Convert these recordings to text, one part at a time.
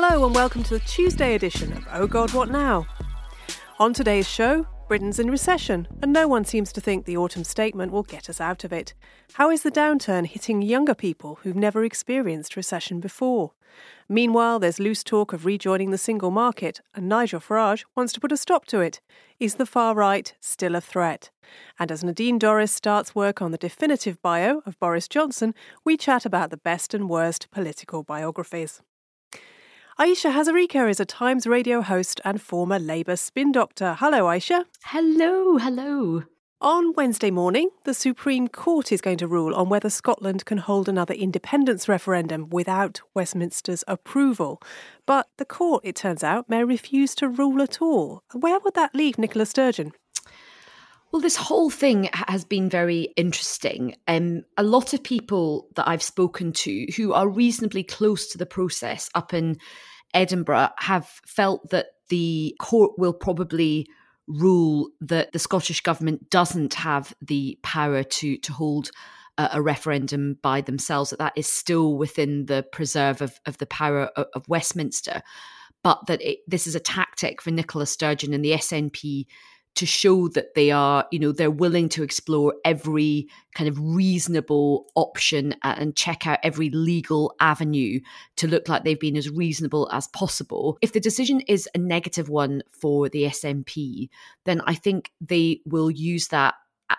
Hello and welcome to the Tuesday edition of Oh God, What Now? On today's show, Britain's in recession, and no one seems to think the autumn statement will get us out of it. How is the downturn hitting younger people who've never experienced recession before? Meanwhile, there's loose talk of rejoining the single market, and Nigel Farage wants to put a stop to it. Is the far right still a threat? And as Nadine Dorries starts work on the definitive bio of Boris Johnson, we chat about the best and worst political biographies. Ayesha Hazarika is a Times radio host and former Labour spin doctor. Hello, Ayesha. Hello, hello. On Wednesday morning, the Supreme Court is going to rule on whether Scotland can hold another independence referendum without Westminster's approval. But the court, it turns out, may refuse to rule at all. Where would that leave Nicola Sturgeon? Well, this whole thing has been very interesting. Um, a lot of people that I've spoken to who are reasonably close to the process up in Edinburgh have felt that the court will probably rule that the Scottish government doesn't have the power to to hold a, a referendum by themselves. That that is still within the preserve of, of the power of, of Westminster, but that it, this is a tactic for Nicola Sturgeon and the SNP to show that they are, you know, they're willing to explore every kind of reasonable option and check out every legal avenue to look like they've been as reasonable as possible. If the decision is a negative one for the SNP, then I think they will use that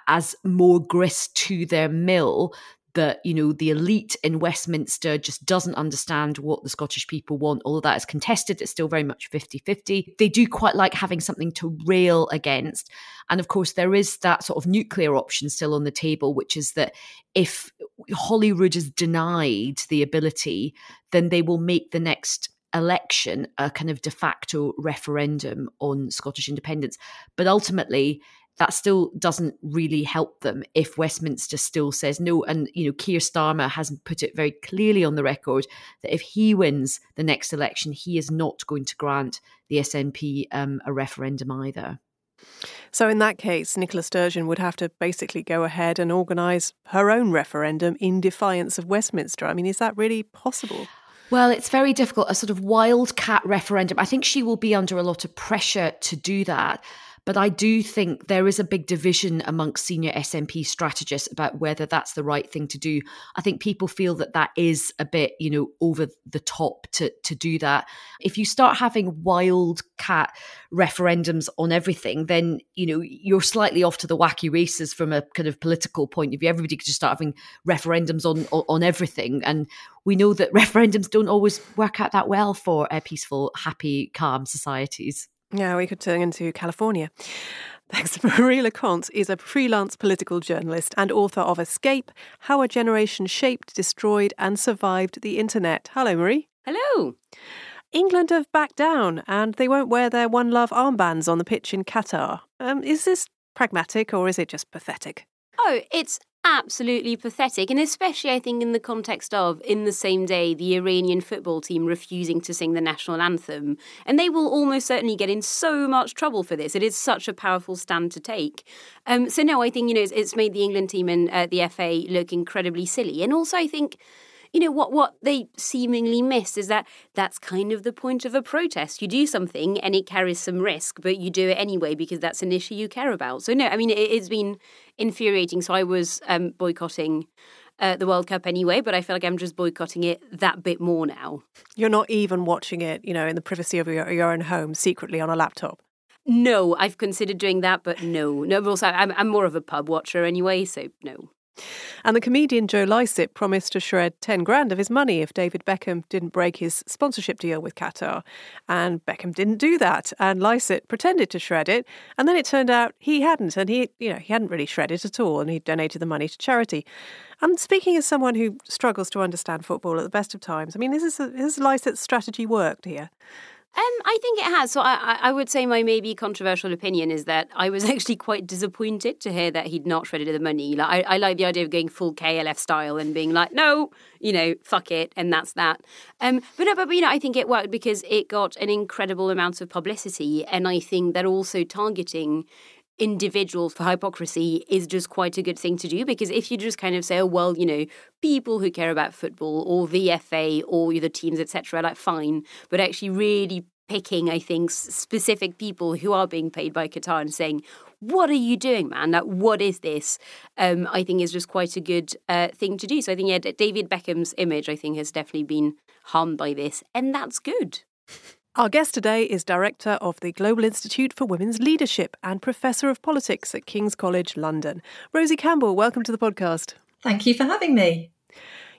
as more grist to their mill that you know the elite in Westminster just doesn't understand what the Scottish people want. Although that is contested, it's still very much 50-50. They do quite like having something to rail against. And of course, there is that sort of nuclear option still on the table, which is that if Holyrood is denied the ability, then they will make the next election a kind of de facto referendum on Scottish independence. But ultimately, that still doesn't really help them if Westminster still says no. And, you know, Keir Starmer has put it very clearly on the record that if he wins the next election, he is not going to grant the SNP um, a referendum either. So, in that case, Nicola Sturgeon would have to basically go ahead and organise her own referendum in defiance of Westminster. I mean, is that really possible? Well, it's very difficult. A sort of wildcat referendum. I think she will be under a lot of pressure to do that. But I do think there is a big division amongst senior SNP strategists about whether that's the right thing to do. I think people feel that that is a bit, you know, over the top to, to do that. If you start having wildcat referendums on everything, then, you know, you're slightly off to the wacky races from a kind of political point of view. Everybody could just start having referendums on, on, everything. And we know that referendums don't always work out that well for uh, peaceful, happy, calm societies. Yeah, we could turn into California. Thanks. Marie Le Conte is a freelance political journalist and author of Escape How a Generation Shaped, Destroyed, and Survived the Internet. Hello, Marie. Hello. England have backed down and they won't wear their One Love armbands on the pitch in Qatar. Um, is this pragmatic or is it just pathetic? Oh, it's absolutely pathetic. And especially, I think, in the context of, in the same day, the Iranian football team refusing to sing the national anthem. And they will almost certainly get in so much trouble for this. It is such a powerful stand to take. Um, so, no, I think, you know, it's, it's made the England team and uh, the FA look incredibly silly. And also, I think you know what what they seemingly miss is that that's kind of the point of a protest you do something and it carries some risk but you do it anyway because that's an issue you care about so no i mean it, has been infuriating so i was um, boycotting uh, the World Cup anyway, but I feel like I'm just boycotting it that bit more now. You're not even watching it, you know, in the privacy of your, your own home, secretly on a laptop. No, I've considered doing that, but no, no. But also, I'm, I'm more of a pub watcher anyway, so no. And the comedian Joe Lycett promised to shred 10 grand of his money if David Beckham didn't break his sponsorship deal with Qatar. And Beckham didn't do that. And Lycett pretended to shred it. And then it turned out he hadn't. And he, you know, he hadn't really shredded it at all. And he donated the money to charity. And speaking as someone who struggles to understand football at the best of times, I mean, this is, a, has Lycett's strategy worked here? Um, I think it has. So I, I would say my maybe controversial opinion is that I was actually quite disappointed to hear that he'd not shredded the money. Like I, I like the idea of going full KLF style and being like, no, you know, fuck it, and that's that. Um, but no, but you know, I think it worked because it got an incredible amount of publicity, and I think that also targeting individuals for hypocrisy is just quite a good thing to do because if you just kind of say, oh, well, you know, people who care about football or the FA or the teams, etc., like fine, but actually really picking, I think, specific people who are being paid by Qatar and saying, what are you doing, man? Like, what is this? Um, I think is just quite a good uh, thing to do. So I think, yeah, David Beckham's image, I think, has definitely been harmed by this, and that's good. Our guest today is Director of the Global Institute for Women's Leadership and Professor of Politics at King's College London. Rosie Campbell, welcome to the podcast. Thank you for having me.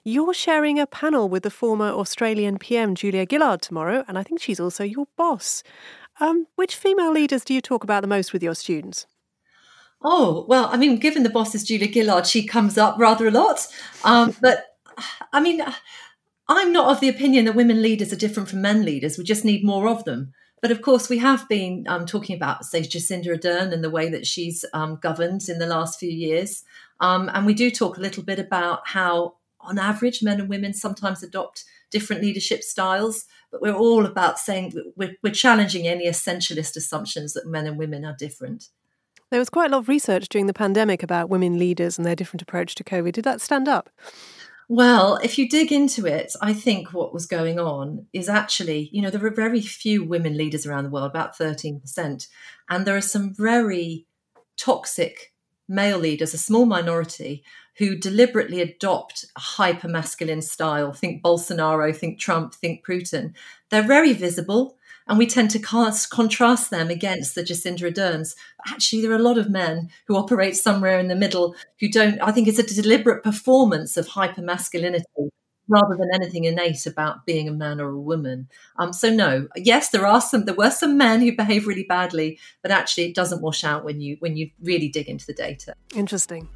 You're sharing a panel with the former Australian PM Julia Gillard tomorrow, and I think she's also your boss. Um, which female leaders do you talk about the most with your students? Oh, well, I mean, given the boss is Julia Gillard, she comes up rather a lot. Um, but I mean, I'm not of the opinion that women leaders are different from men leaders. We just need more of them. But of course, we have been um, talking about, say, Jacinda Ardern and the way that she's um, governed in the last few years. Um, and we do talk a little bit about how, on average, men and women sometimes adopt different leadership styles. But we're all about saying we're, we're challenging any essentialist assumptions that men and women are different. There was quite a lot of research during the pandemic about women leaders and their different approach to COVID. Did that stand up? Well, if you dig into it, I think what was going on is actually, you know, there are very few women leaders around the world, about 13%. And there are some very toxic male leaders, a small minority, who deliberately adopt a hyper masculine style. Think Bolsonaro, think Trump, think Putin. They're very visible. And we tend to cast, contrast them against the Jacinda Ardern's. Actually, there are a lot of men who operate somewhere in the middle who don't. I think it's a deliberate performance of hyper masculinity rather than anything innate about being a man or a woman. Um, so no, yes, there are some. There were some men who behave really badly, but actually, it doesn't wash out when you when you really dig into the data. Interesting.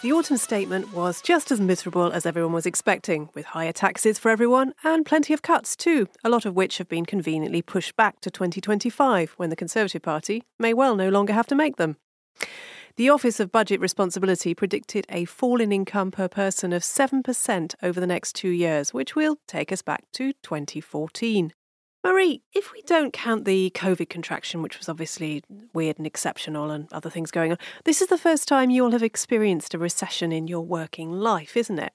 The autumn statement was just as miserable as everyone was expecting, with higher taxes for everyone and plenty of cuts too, a lot of which have been conveniently pushed back to 2025, when the Conservative Party may well no longer have to make them. The Office of Budget Responsibility predicted a fall in income per person of 7% over the next two years, which will take us back to 2014. Marie, if we don't count the COVID contraction, which was obviously weird and exceptional and other things going on, this is the first time you'll have experienced a recession in your working life, isn't it?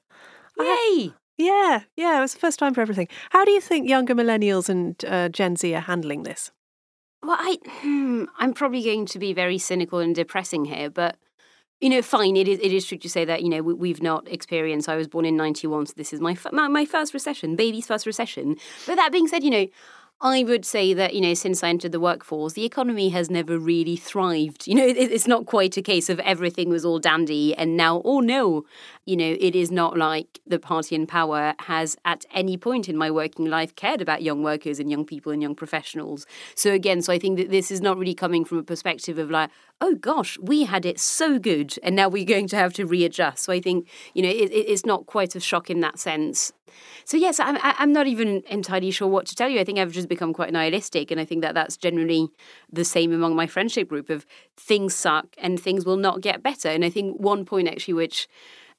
Yay! yeah, yeah, it was the first time for everything. How do you think younger millennials and uh, Gen Z are handling this? Well, I, hmm, I'm probably going to be very cynical and depressing here, but you know, fine. It is it is true to say that you know we, have not experienced. I was born in '91, so this is my, my my first recession, baby's first recession. But that being said, you know, I would say that, you know, since I entered the workforce, the economy has never really thrived. You know, it's not quite a case of everything was all dandy and now, oh no, you know, it is not like the party in power has at any point in my working life cared about young workers and young people and young professionals. So again, so I think that this is not really coming from a perspective of like, oh gosh, we had it so good and now we're going to have to readjust. So I think, you know, it, it's not quite a shock in that sense. So yes, I'm I'm not even entirely sure what to tell you. I think I've just become quite nihilistic, and I think that that's generally the same among my friendship group of things suck and things will not get better. And I think one point actually, which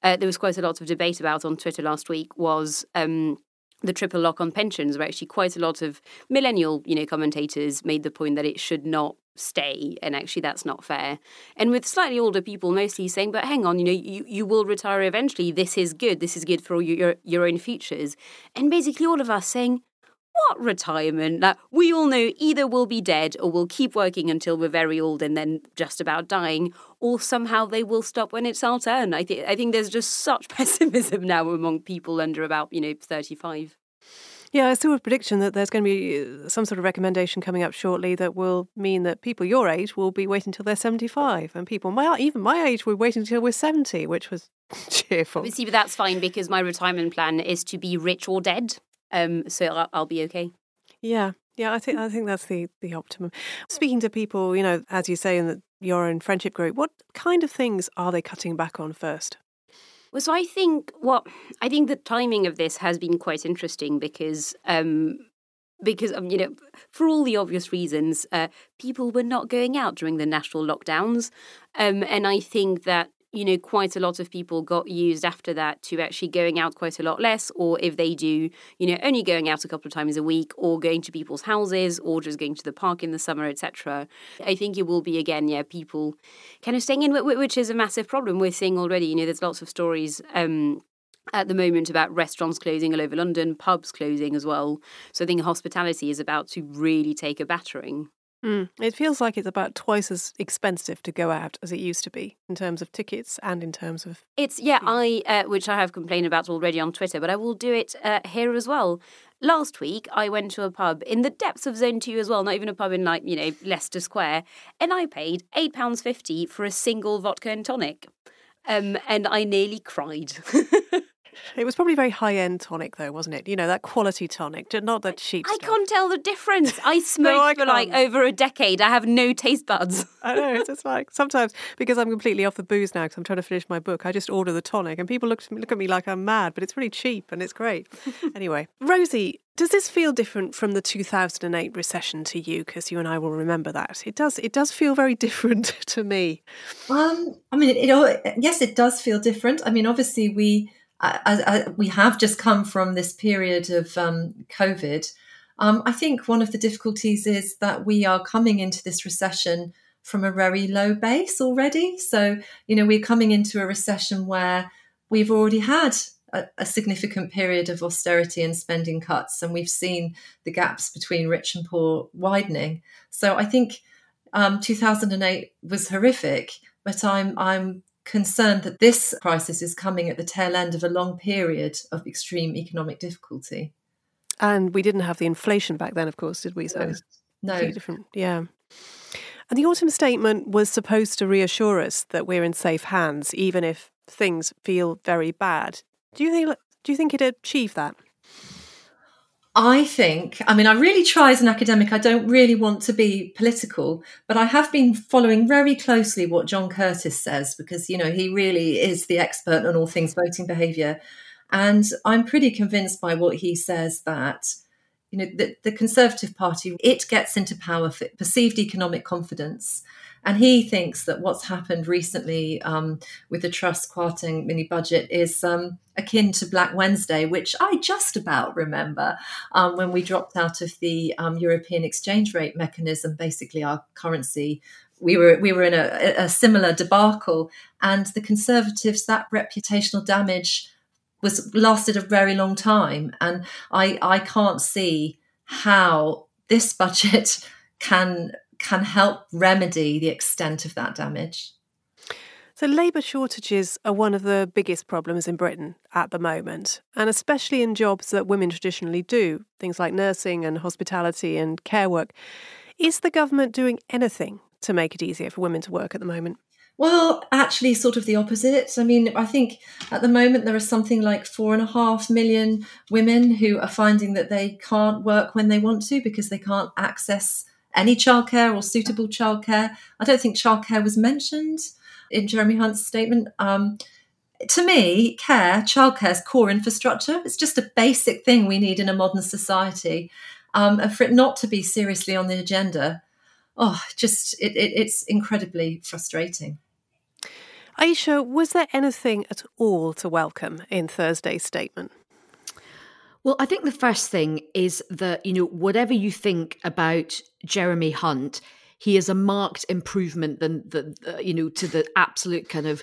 uh, there was quite a lot of debate about on Twitter last week, was. Um, the triple lock on pensions, where actually quite a lot of millennial, you know, commentators made the point that it should not stay and actually that's not fair. And with slightly older people mostly saying but hang on you know you, you will retire eventually. This is good. This is good for your your own futures. And basically all of us saying what retirement like we all know either we'll be dead or we'll keep working until we're very old and then just about dying or somehow they will stop when it's our turn i think i think there's just such pessimism now among people under about you know 35 Yeah, I saw a prediction that there's going to be uh, some sort of recommendation coming up shortly that will mean that people your age will be waiting until they're 75, and people my even my age will be waiting until we're 70, which was cheerful. See, but that's fine because my retirement plan is to be rich or dead. Um, so I'll, I'll be okay. Yeah, yeah, I think I think that's the the optimum. Speaking to people, you know, as you say in the, your own friendship group, what kind of things are they cutting back on first? Well, so I think what I think the timing of this has been quite interesting because um, because um, you know for all the obvious reasons, uh, people were not going out during the national lockdowns, um, and I think that you know, quite a lot of people got used after that to actually going out quite a lot less, or if they do, you know, only going out a couple of times a week, or going to people's houses, or just going to the park in the summer, etc. I think it will be again, yeah, people kind of staying in, which is a massive problem we're seeing already. You know, there's lots of stories. Um, at the moment about restaurants closing all over London, pubs closing as well. So I think hospitality is about to really take a battering. Mm. It feels like it's about twice as expensive to go out as it used to be in terms of tickets and in terms of. It's, yeah, I, uh, which I have complained about already on Twitter, but I will do it uh, here as well. Last week, I went to a pub in the depths of Zone 2 as well, not even a pub in, like, you know, Leicester Square, and I paid £8.50 for a single vodka and tonic. Um, and I nearly cried. It was probably very high end tonic, though, wasn't it? You know, that quality tonic, not that cheap I stuff. can't tell the difference. I smoked no, I for like over a decade. I have no taste buds. I know. It's just like sometimes because I'm completely off the booze now because I'm trying to finish my book, I just order the tonic and people look, look at me like I'm mad, but it's really cheap and it's great. anyway, Rosie, does this feel different from the 2008 recession to you? Because you and I will remember that. It does. It does feel very different to me. Um, I mean, it, it, yes, it does feel different. I mean, obviously, we I, I, we have just come from this period of um, COVID. Um, I think one of the difficulties is that we are coming into this recession from a very low base already. So, you know, we're coming into a recession where we've already had a, a significant period of austerity and spending cuts, and we've seen the gaps between rich and poor widening. So, I think um, 2008 was horrific, but I'm I'm concerned that this crisis is coming at the tail end of a long period of extreme economic difficulty. And we didn't have the inflation back then, of course, did we? So no, no. different. Yeah. And the autumn statement was supposed to reassure us that we're in safe hands, even if things feel very bad. Do you think? Do you think it achieved that? I think, I mean, I really try as an academic, I don't really want to be political, but I have been following very closely what John Curtice says because, you know, he really is the expert on all things voting behaviour. And I'm pretty convinced by what he says that, you know, the, the Conservative Party, it gets into power for perceived economic confidence and he thinks that what's happened recently um, with the Truss Kwarteng mini budget is um, akin to Black Wednesday, which I just about remember um, when we dropped out of the um, European exchange rate mechanism. Basically, our currency we were we were in a, a, similar debacle, and the Conservatives that reputational damage was lasted a very long time, and I I can't see how this budget can can help remedy the extent of that damage. So, labour shortages are one of the biggest problems in Britain at the moment, and especially in jobs that women traditionally do, things like nursing and hospitality and care work. Is the government doing anything to make it easier for women to work at the moment? Well, actually, sort of the opposite. I mean, I think at the moment there are something like four and a half million women who are finding that they can't work when they want to because they can't access any childcare or suitable childcare. I don't think childcare was mentioned in Jeremy Hunt's statement. Um, to me, care, childcare is core infrastructure. It's just a basic thing we need in a modern society. Um, and for it not to be seriously on the agenda, oh, just it, it, it's incredibly frustrating. Ayesha, was there anything at all to welcome in Thursday's statement? Well, I think the first thing is that, you know, whatever you think about Jeremy Hunt, he is a marked improvement than the, the you know, to the absolute kind of,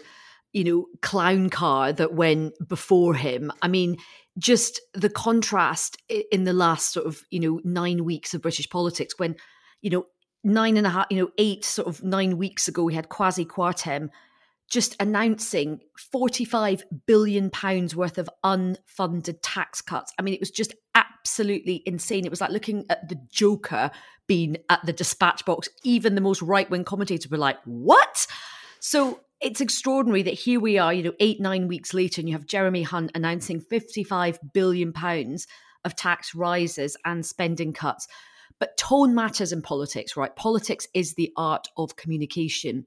you know, clown car that went before him. I mean, just the contrast in the last sort of, you know, nine weeks of British politics when, you know, nine and a half, you know, eight sort of nine weeks ago, we had Kwasi Kwarteng just announcing 45 billion pounds worth of unfunded tax cuts. I mean, it was just absolutely insane. It was like looking at the Joker being at the dispatch box. Even the most right wing commentators were like, what? So it's extraordinary that here we are, you know, eight, nine weeks later, and you have Jeremy Hunt announcing 55 billion pounds of tax rises and spending cuts. But tone matters in politics, right? Politics is the art of communication.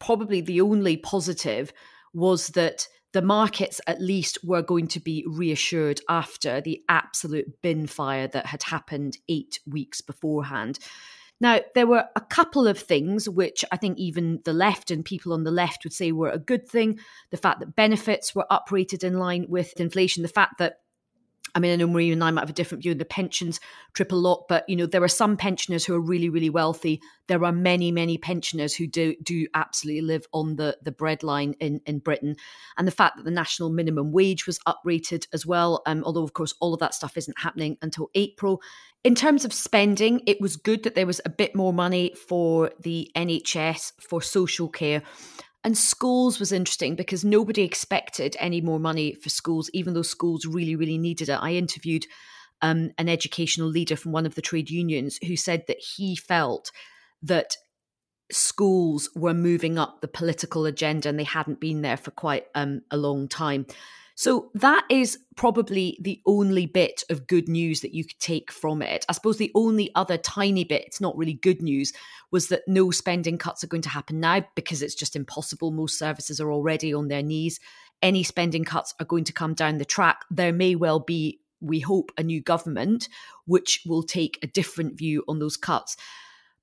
Probably the only positive was that the markets at least were going to be reassured after the absolute bin fire that had happened eight weeks beforehand. Now, there were a couple of things which I think even the left and people on the left would say were a good thing. The fact that benefits were uprated in line with inflation, the fact that I mean, I know Marie and I might have a different view on the pensions triple lock, but you know, there are some pensioners who are really, really wealthy. There are many, many pensioners who do do absolutely live on the the breadline in in Britain, and the fact that the national minimum wage was uprated as well. Um, although of course all of that stuff isn't happening until April. In terms of spending, it was good that there was a bit more money for the NHS for social care. And schools was interesting because nobody expected any more money for schools, even though schools really, really needed it. I interviewed um, an educational leader from one of the trade unions who said that he felt that schools were moving up the political agenda and they hadn't been there for quite um, a long time. So that is probably the only bit of good news that you could take from it. I suppose the only other tiny bit, it's not really good news, was that no spending cuts are going to happen now because it's just impossible. Most services are already on their knees. Any spending cuts are going to come down the track. There may well be, we hope, a new government which will take a different view on those cuts.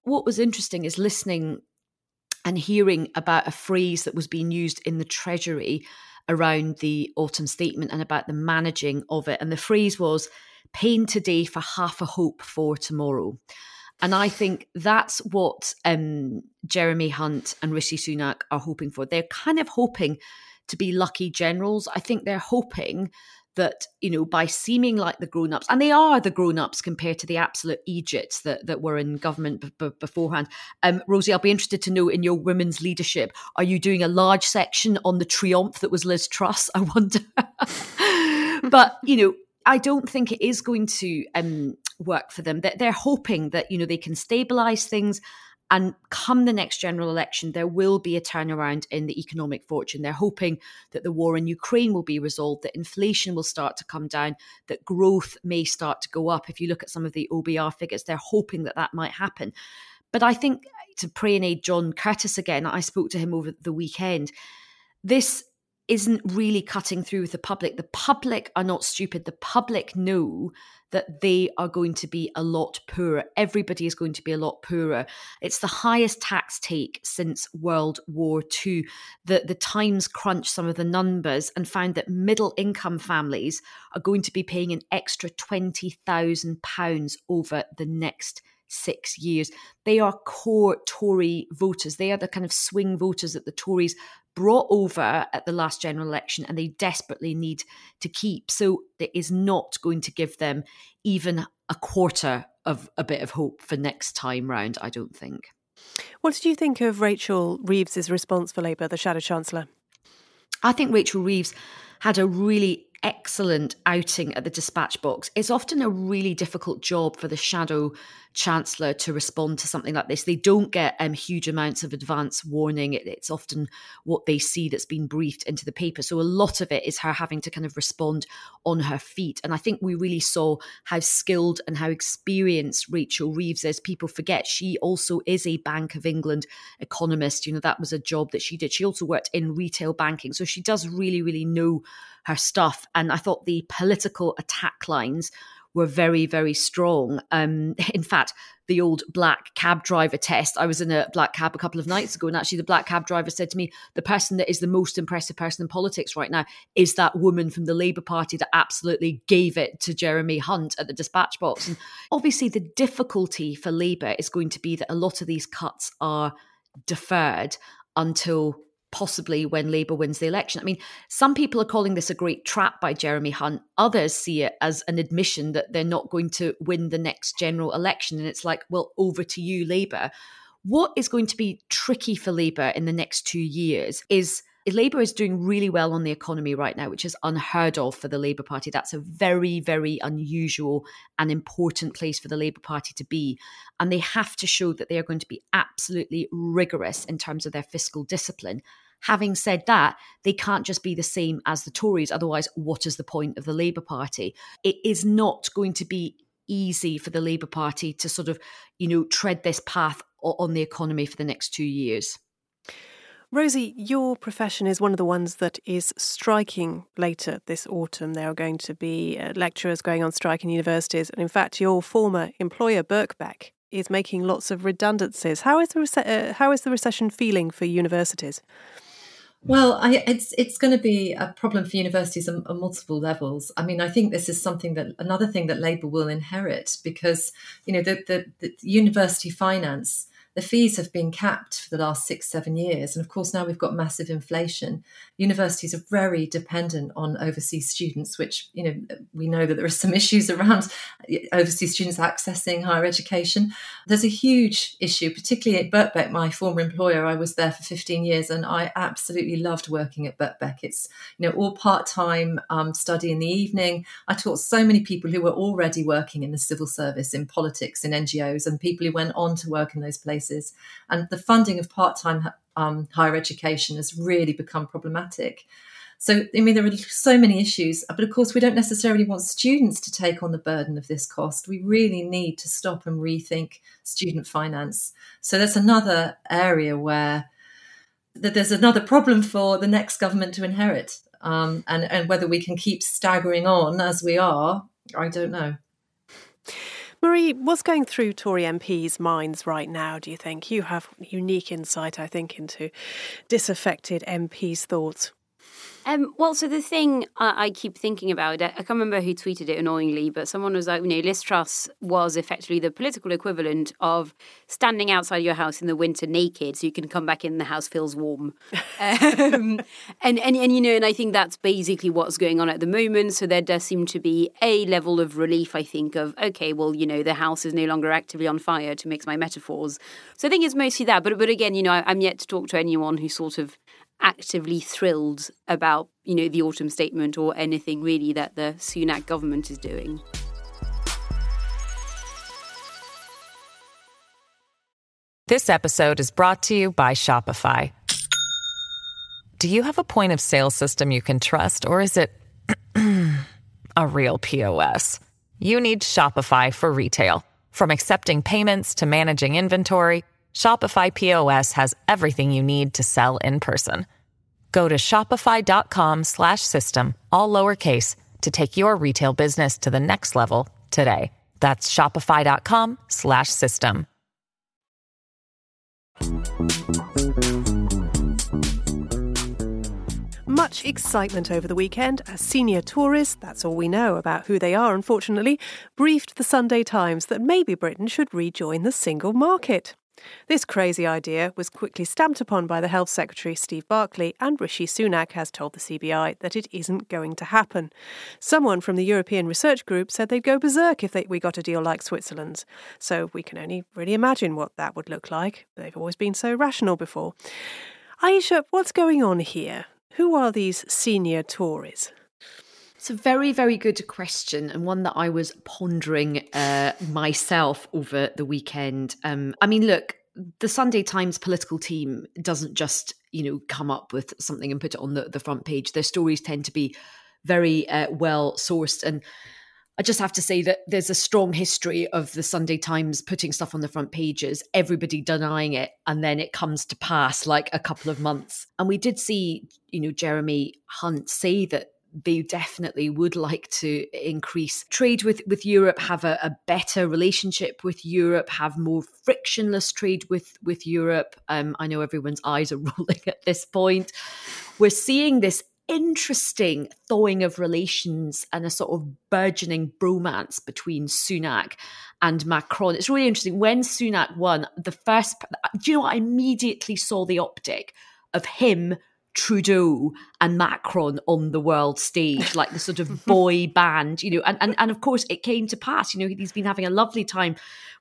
What was interesting is listening and hearing about a phrase that was being used in the Treasury around the autumn statement and about the managing of it. And the phrase was pain today for half a hope for tomorrow. And I think that's what um, Jeremy Hunt and Rishi Sunak are hoping for. They're kind of hoping to be lucky generals. I think they're hoping that you know by seeming like the grown-ups and they are the grown-ups compared to the absolute egypts that, that were in government b- b- beforehand. Um, rosie i'll be interested to know in your women's leadership are you doing a large section on the triumph that was liz truss? I wonder. But you know I don't think it is going to um, work for them. They're hoping that you know they can stabilize things and come the next general election, there will be a turnaround in the economic fortune. They're hoping that the war in Ukraine will be resolved, that inflation will start to come down, that growth may start to go up. If you look at some of the OBR figures, they're hoping that that might happen. But I think to pray and aid John Curtice again, I spoke to him over the weekend. This isn't really cutting through with the public. The public are not stupid. The public know that they are going to be a lot poorer. Everybody is going to be a lot poorer. It's the highest tax take since World War II. The, the Times crunched some of the numbers and found that middle income families are going to be paying an extra £20,000 over the next six years. They are core Tory voters. They are the kind of swing voters that the Tories brought over at the last general election and they desperately need to keep. So it is not going to give them even a quarter of a bit of hope for next time round, I don't think. What did you think of Rachel Reeves's response for Labour, the Shadow Chancellor? I think Rachel Reeves had a really excellent outing at the dispatch box. It's often a really difficult job for the shadow chancellor to respond to something like this. They don't get um, huge amounts of advance warning. It, it's often what they see that's been briefed into the paper. So a lot of it is her having to kind of respond on her feet. And I think we really saw how skilled and how experienced Rachel Reeves is. People forget she also is a Bank of England economist. You know, that was a job that she did. She also worked in retail banking. So she does really, really know her stuff. And I thought the political attack lines were very, very strong. Um, in fact, the old black cab driver test. I was in a black cab a couple of nights ago, and actually, the black cab driver said to me, The person that is the most impressive person in politics right now is that woman from the Labour Party that absolutely gave it to Jeremy Hunt at the dispatch box. And obviously, the difficulty for Labour is going to be that a lot of these cuts are deferred until possibly when Labour wins the election. I mean, some people are calling this a great trap by Jeremy Hunt. Others see it as an admission that they're not going to win the next general election. And it's like, well, over to you, Labour. What is going to be tricky for Labour in the next two years is Labour is doing really well on the economy right now, which is unheard of for the Labour Party. That's a very, very unusual and important place for the Labour Party to be. And they have to show that they are going to be absolutely rigorous in terms of their fiscal discipline. Having said that, they can't just be the same as the Tories. Otherwise, what is the point of the Labour Party? It is not going to be easy for the Labour Party to sort of, you know, tread this path on the economy for the next two years. Rosie, your profession is one of the ones that is striking later this autumn. There are going to be uh, lecturers going on strike in universities. And in fact, your former employer, Birkbeck, is making lots of redundancies. How is the, rece- uh, how is the recession feeling for universities? Well, I, it's it's going to be a problem for universities on, on, multiple levels. I mean, I think this is something that another thing that Labour will inherit because you know the, the, the university finance the fees have been capped for the last six, seven years. And of course, now we've got massive inflation. Universities are very dependent on overseas students, which, you know, we know that there are some issues around overseas students accessing higher education. There's a huge issue, particularly at Birkbeck, my former employer. I was there for 15 years and I absolutely loved working at Birkbeck. It's, you know, all part time um, study in the evening. I taught so many people who were already working in the civil service, in politics, in NGOs, and people who went on to work in those places places. And the funding of part time um, higher education has really become problematic. So, I mean, there are so many issues, but of course, we don't necessarily want students to take on the burden of this cost. We really need to stop and rethink student finance. So, that's another area where that there's another problem for the next government to inherit. Um, and, and whether we can keep staggering on as we are, I don't know. Marie, what's going through Tory MPs' minds right now, do you think? You have unique insight, I think, into disaffected MPs' thoughts. Um, well, so the thing I, I, keep thinking about, I can't remember who tweeted it annoyingly, but someone was like, you know, Liz Truss was effectively the political equivalent of standing outside your house in the winter naked so you can come back in the house feels warm. um, and, and, and, you know, and I think that's basically what's going on at the moment. So there does seem to be a level of relief, I think, of, okay, well, you know, the house is no longer actively on fire to mix my metaphors. So I think it's mostly that. But, but again, you know, I'm yet to talk to anyone who sort of actively thrilled about, you know, the autumn statement or anything really that the Sunak government is doing. This episode is brought to you by Shopify. Do you have a point of sale system you can trust or is it a real POS? You need Shopify for retail. From accepting payments to managing inventory, Shopify POS has everything you need to sell in person. Go to shopify.com slash system, all lowercase, to take your retail business to the next level today. That's shopify.com slash system. Much excitement over the weekend as senior Tories, that's all we know about who they are, unfortunately, briefed the Sunday Times that maybe Britain should rejoin the single market. This crazy idea was quickly stamped upon by the Health Secretary Steve Barclay, and Rishi Sunak has told the CBI that it isn't going to happen. Someone from the European Research Group said they'd go berserk if they, we got a deal like Switzerland's. So we can only really imagine what that would look like. They've always been so rational before. Ayesha, what's going on here? Who are these senior Tories? It's a very, very good question, and one that I was pondering uh, myself over the weekend. Um, I mean, look, the Sunday Times political team doesn't just, you know, come up with something and put it on the, the front page. Their stories tend to be very uh, well sourced. And I just have to say that there's a strong history of the Sunday Times putting stuff on the front pages, everybody denying it, and then it comes to pass like a couple of months. And we did see, you know, Jeremy Hunt say that they definitely would like to increase trade with, with Europe, have a, a better relationship with Europe, have more frictionless trade with, with Europe. Um, I know everyone's eyes are rolling at this point. We're seeing this interesting thawing of relations and a sort of burgeoning bromance between Sunak and Macron. It's really interesting. When Sunak won, the first, do you know, I immediately saw the optic of him Trudeau and Macron on the world stage, like the sort of boy band, you know, and, and, and of course it came to pass, you know, he's been having a lovely time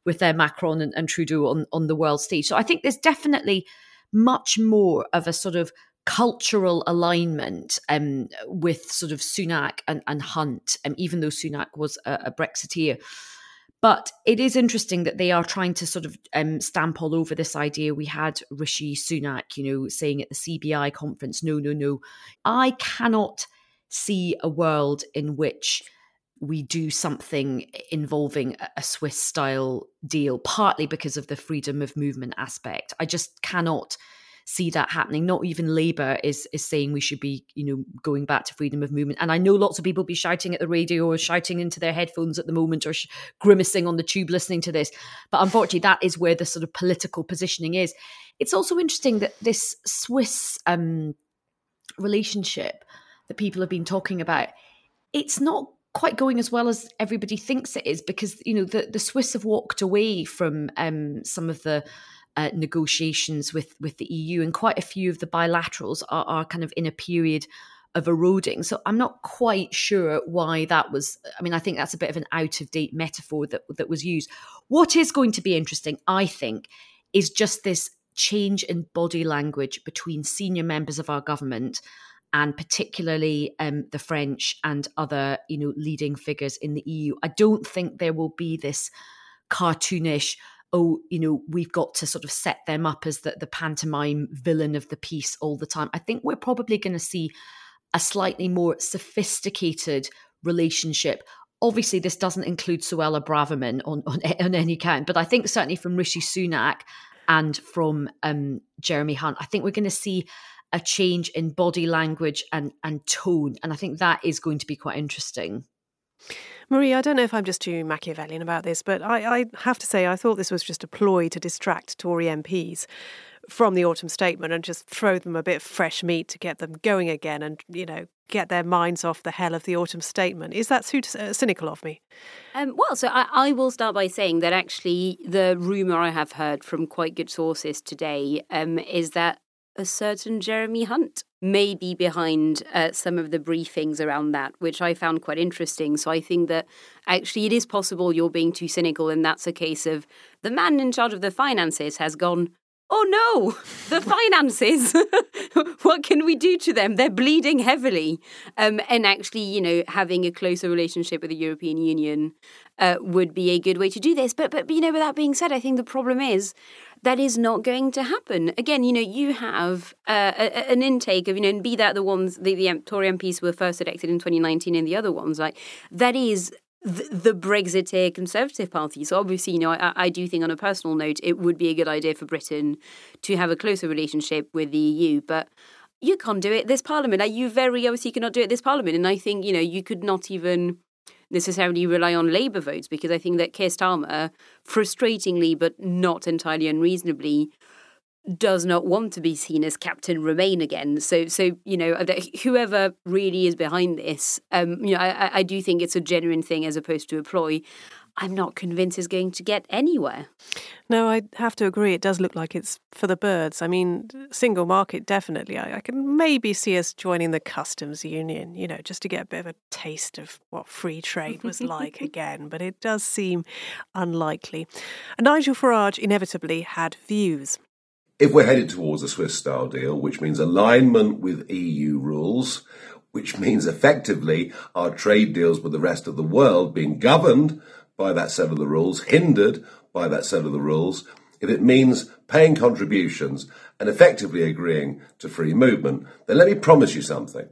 with uh, Macron and, and Trudeau on, on the world stage. So I think there's definitely much more of a sort of cultural alignment um, with sort of Sunak and, and Hunt, um, even though Sunak was a, a, Brexiteer. But it is interesting that they are trying to sort of um, stamp all over this idea. We had Rishi Sunak, you know, saying at the CBI conference, no, no, no. I cannot see a world in which we do something involving a Swiss style deal, partly because of the freedom of movement aspect. I just cannot see that happening. Not even Labour is is saying we should be, you know, going back to freedom of movement. And I know lots of people be shouting at the radio or shouting into their headphones at the moment or sh- grimacing on the tube listening to this. But unfortunately, that is where the sort of political positioning is. It's also interesting that this Swiss um, relationship that people have been talking about, it's not quite going as well as everybody thinks it is because you know the the Swiss have walked away from um, some of the uh, negotiations with with the EU, and quite a few of the bilaterals are, are kind of in a period of eroding. So I'm not quite sure why that was. I mean, I think that's a bit of an out of date metaphor that that was used. What is going to be interesting, I think, is just this change in body language between senior members of our government and particularly um, the French and other, you know, leading figures in the EU. I don't think there will be this cartoonish oh, you know, we've got to sort of set them up as the, the pantomime villain of the piece all the time. I think we're probably going to see a slightly more sophisticated relationship. Obviously, this doesn't include Suella Braverman on, on, on any count, but I think certainly from Rishi Sunak and from um, Jeremy Hunt, I think we're going to see a change in body language and, and tone. And I think that is going to be quite interesting. Marie, I don't know if I'm just too Machiavellian about this, but I, I, have to say I thought this was just a ploy to distract Tory MPs from the autumn statement and just throw them a bit of fresh meat to get them going again and, you know, get their minds off the hell of the autumn statement. Is that too uh, cynical of me? Um, well, so I, I, will start by saying that actually the rumour I have heard from quite good sources today um, is that a certain Jeremy Hunt may be behind uh, some of the briefings around that, which I found quite interesting. So I think that actually it is possible you're being too cynical, and that's a case of the man in charge of the finances has gone, oh no, the finances. what can we do to them? They're bleeding heavily. Um, and actually, you know, having a closer relationship with the European Union uh, would be a good way to do this. But, but, you know, with that being said, I think the problem is that is not going to happen. Again, you know, you have uh, a, an intake of, you know, and be that the ones, the, the Tory MPs were first elected in 2019 and the other ones, like, that is the, Brexiteer Conservative Party. So obviously, you know, I, I, do think on a personal note, it would be a good idea for Britain to have a closer relationship with the EU. But you can't do it this Parliament. Like, you very obviously cannot do it this Parliament. And I think, you know, you could not even necessarily rely on Labour votes because I think that Keir Starmer, frustratingly but not entirely unreasonably, does not want to be seen as Captain Remain again. So, so you know, whoever really is behind this, um, you know, I, I do think it's a genuine thing as opposed to a ploy. I'm not convinced is going to get anywhere. No, I have to agree. It does look like it's for the birds. I mean, single market, definitely. I, I, can maybe see us joining the customs union, you know, just to get a bit of a taste of what free trade was like again. But it does seem unlikely. And Nigel Farage inevitably had views if we're headed towards a Swiss style deal, which means alignment with EU rules, which means effectively our trade deals with the rest of the world being governed by that set of the rules, hindered by that set of the rules, if it means paying contributions and effectively agreeing to free movement, then let me promise you something.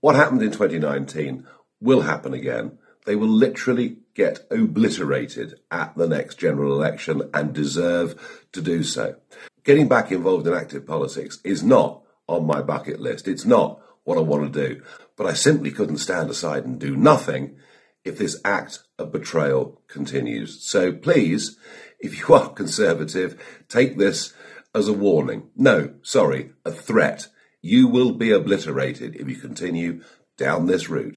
What happened in 2019 will happen again. They will literally get obliterated at the next general election and deserve to do so getting back involved in active politics is not on my bucket list. It's not what I want to do. But I simply couldn't stand aside and do nothing if this act of betrayal continues. So please, if you are conservative, take this as a warning. No, sorry, a threat. You will be obliterated if you continue down this route.